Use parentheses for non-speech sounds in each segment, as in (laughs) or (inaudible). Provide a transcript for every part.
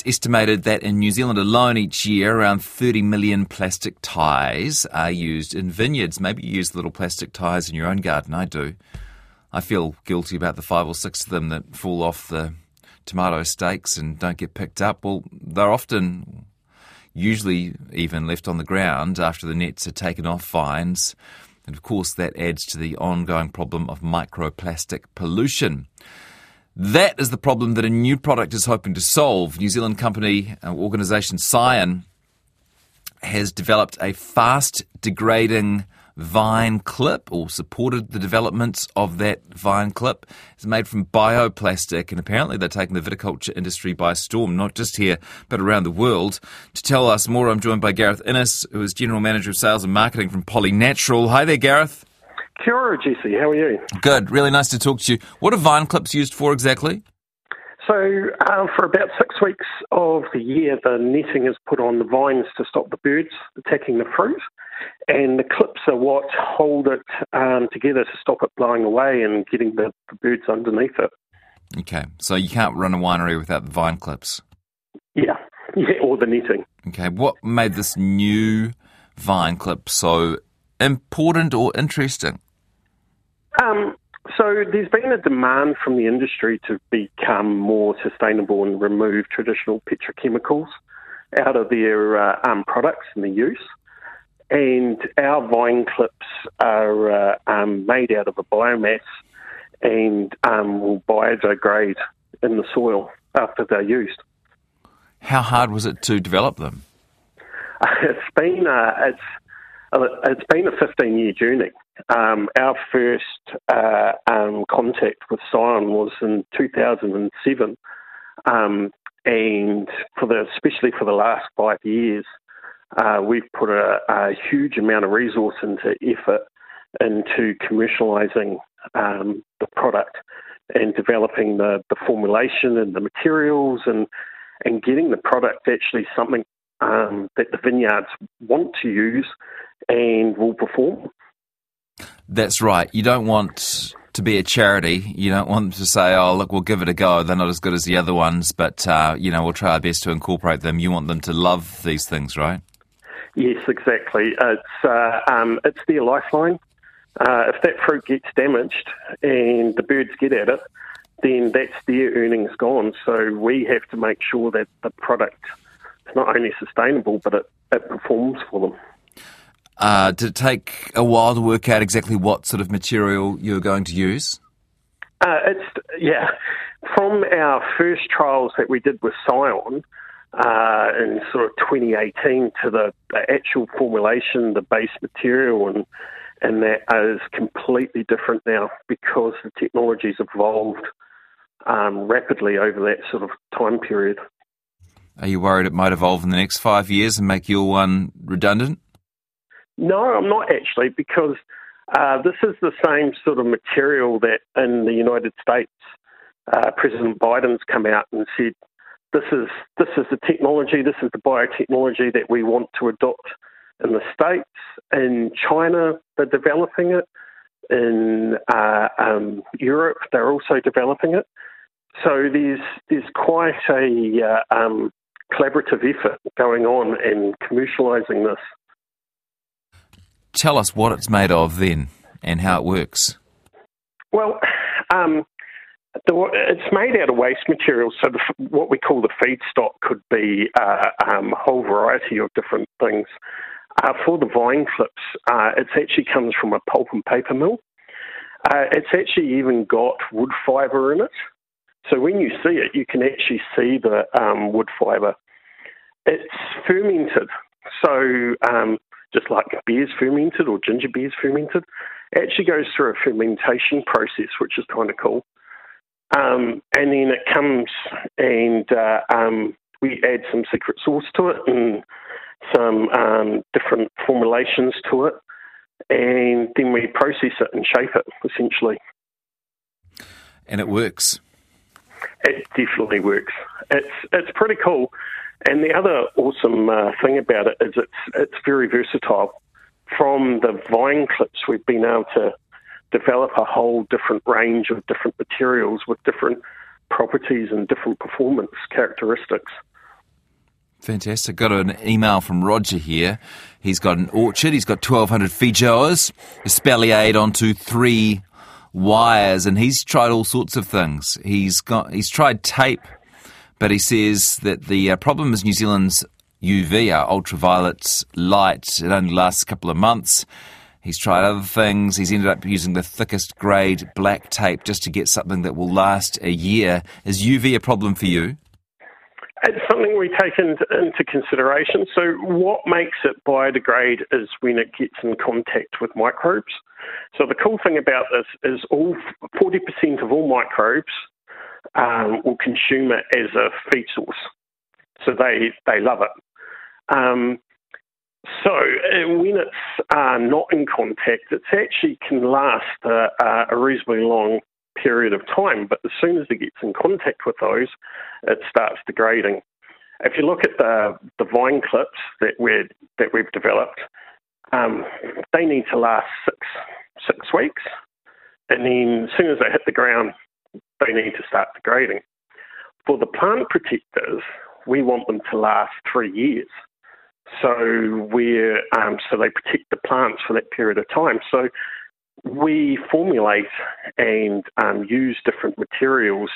It's estimated that in New Zealand alone each year, around 30 million plastic ties are used in vineyards. Maybe you use little plastic ties in your own garden. I do. I feel guilty about the five or six of them that fall off the tomato stakes and don't get picked up. Well, they're often, usually even left on the ground after the nets are taken off vines. And of course, that adds to the ongoing problem of microplastic pollution. That is the problem that a new product is hoping to solve. New Zealand company uh, organisation Scion has developed a fast degrading vine clip or supported the development of that vine clip. It's made from bioplastic and apparently they're taking the viticulture industry by storm, not just here but around the world. To tell us more, I'm joined by Gareth Innes, who is General Manager of Sales and Marketing from Polynatural. Hi there, Gareth. Kia ora, Jesse. How are you? Good. Really nice to talk to you. What are vine clips used for exactly? So, uh, for about six weeks of the year, the netting is put on the vines to stop the birds attacking the fruit, and the clips are what hold it um, together to stop it blowing away and getting the, the birds underneath it. Okay, so you can't run a winery without the vine clips. Yeah, (laughs) yeah, or the netting. Okay, what made this new vine clip so important or interesting? Um, so there's been a demand from the industry to become more sustainable and remove traditional petrochemicals out of their uh, um, products and the use. And our vine clips are uh, um, made out of a biomass and um, will biodegrade in the soil after they're used. How hard was it to develop them? (laughs) it's been a, it's uh, it's been a 15 year journey. Um, our first uh, um, contact with Scion was in 2007, um, and for the especially for the last five years, uh, we've put a, a, huge amount of resource into effort into commercialising um, the product and developing the, the formulation and the materials and and getting the product actually something um, that the vineyards want to use and will perform. That's right. You don't want to be a charity. You don't want to say, "Oh, look, we'll give it a go. They're not as good as the other ones, but uh, you know, we'll try our best to incorporate them." You want them to love these things, right? Yes, exactly. It's uh, um, it's their lifeline. Uh, if that fruit gets damaged and the birds get at it, then that's their earnings gone. So we have to make sure that the product is not only sustainable, but it, it performs for them. Uh, did it take a while to work out exactly what sort of material you were going to use? Uh, it's yeah. From our first trials that we did with Scion uh, in sort of 2018 to the, the, actual formulation, the base material, and and that is completely different now because the technology's evolved um, rapidly over that sort of time period. Are you worried it might evolve in the next five years and make your one redundant? No, I'm not actually, because uh, this is the same sort of material that in the United States, uh, President Biden's come out and said, "This is this is the technology, this is the biotechnology that we want to adopt in the states. In China, they're developing it. In uh, um, Europe, they're also developing it. So there's there's quite a uh, um, collaborative effort going on in commercialising this tell us what it's made of then and how it works. Well, um, the, it's made out of waste materials, so the, what we call the feedstock could be uh, um, a whole variety of different things. Uh, for the vine clips, uh, it actually comes from a pulp and paper mill. Uh, it's actually even got wood fibre in it. So when you see it, you can actually see the um, wood fibre. It's fermented. So um, just like beer is fermented or ginger beer is fermented. It actually goes through a fermentation process, which is kind of cool. Um, and then it comes and uh, um, we add some secret sauce to it and some um, different formulations to it. And then we process it and shape it, essentially. And it works. It definitely works. It's it's pretty cool. And the other awesome uh, thing about it is it's it's very versatile. From the vine clips, we've been able to develop a whole different range of different materials with different properties and different performance characteristics. Fantastic. Got an email from Roger here. He's got an orchard. He's got 1,200 feijoas, espaliered onto three wires, and he's tried all sorts of things. He's got he's tried tape, but he says that the uh, problem is New Zealand's UV, our ultraviolet light. It only lasts a couple of months. He's tried other things. He's ended up using the thickest grade black tape just to get something that will last a year. Is UV a problem for you? It's something we take into, consideration. So, what makes it biodegrade is when it gets in contact with microbes. So, the cool thing about this is all 40% of all microbes um, will consume it as a feed source. So, they, they love it. Um, so, uh, when it's uh, not in contact, it actually can last uh, a reasonably long period of time, but as soon as it gets in contact with those, it starts degrading. If you look at the, the vine clips that we that we've developed, um, they need to last six six weeks, and then as soon as they hit the ground, they need to start degrading. For the plant protectors, we want them to last three years. So we um, so they protect the plants for that period of time. So we formulate and um, use different materials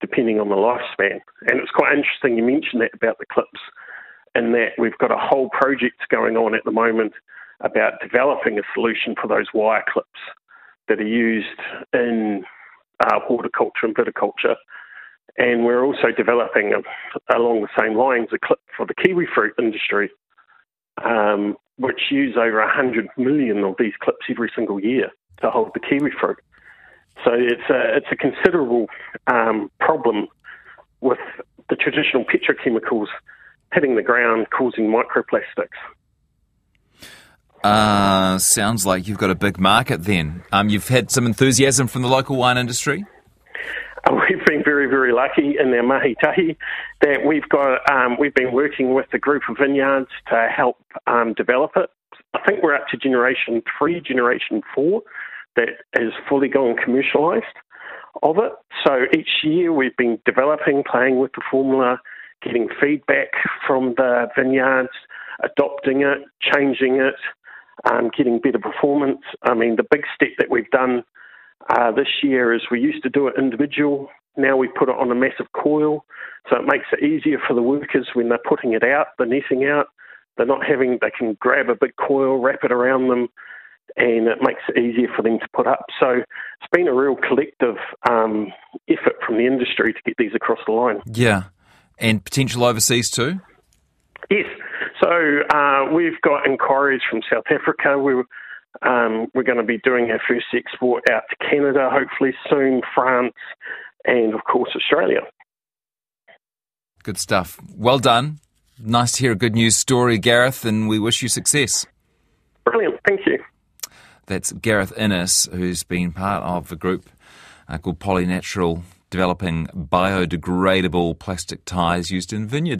depending on the lifespan. And it's quite interesting you mentioned that about the clips, and that we've got a whole project going on at the moment about developing a solution for those wire clips that are used uh, horticulture and viticulture. And we're also developing, a, along the same lines, a clip for the kiwi fruit industry um, which use over 100 million of these clips every single year to hold the kiwi fruit. So it's a, it's a considerable um, problem with the traditional petrochemicals hitting the ground, causing microplastics. Uh, sounds like you've got a big market then. Um, you've had some enthusiasm from the local wine industry? (laughs) we've been very, very lucky in our mahi tahi that we've got. Um, we've been working with a group of vineyards to help um, develop it. I think we're up to generation three, generation four, that is fully gone commercialised of it. So each year we've been developing, playing with the formula, getting feedback from the vineyards, adopting it, changing it, um, getting better performance. I mean, the big step that we've done uh, this year is we used to do it individual. Now we put it on a massive coil, so it makes it easier for the workers when they're putting it out, the netting out. They're not having, they can grab a big coil, wrap it around them, and it makes it easier for them to put up. So it's been a real collective um, effort from the industry to get these across the line. Yeah, and potential overseas too? Yes. So uh, we've got inquiries from South Africa. We um, we're going to be doing our first export out to Canada, hopefully soon, France, and of course Australia. Good stuff. Well done. Nice to hear a good news story, Gareth, and we wish you success. Brilliant. Thank you. That's Gareth Innes, who's been part of a group uh, called Polynatural, developing biodegradable plastic ties used in vineyards.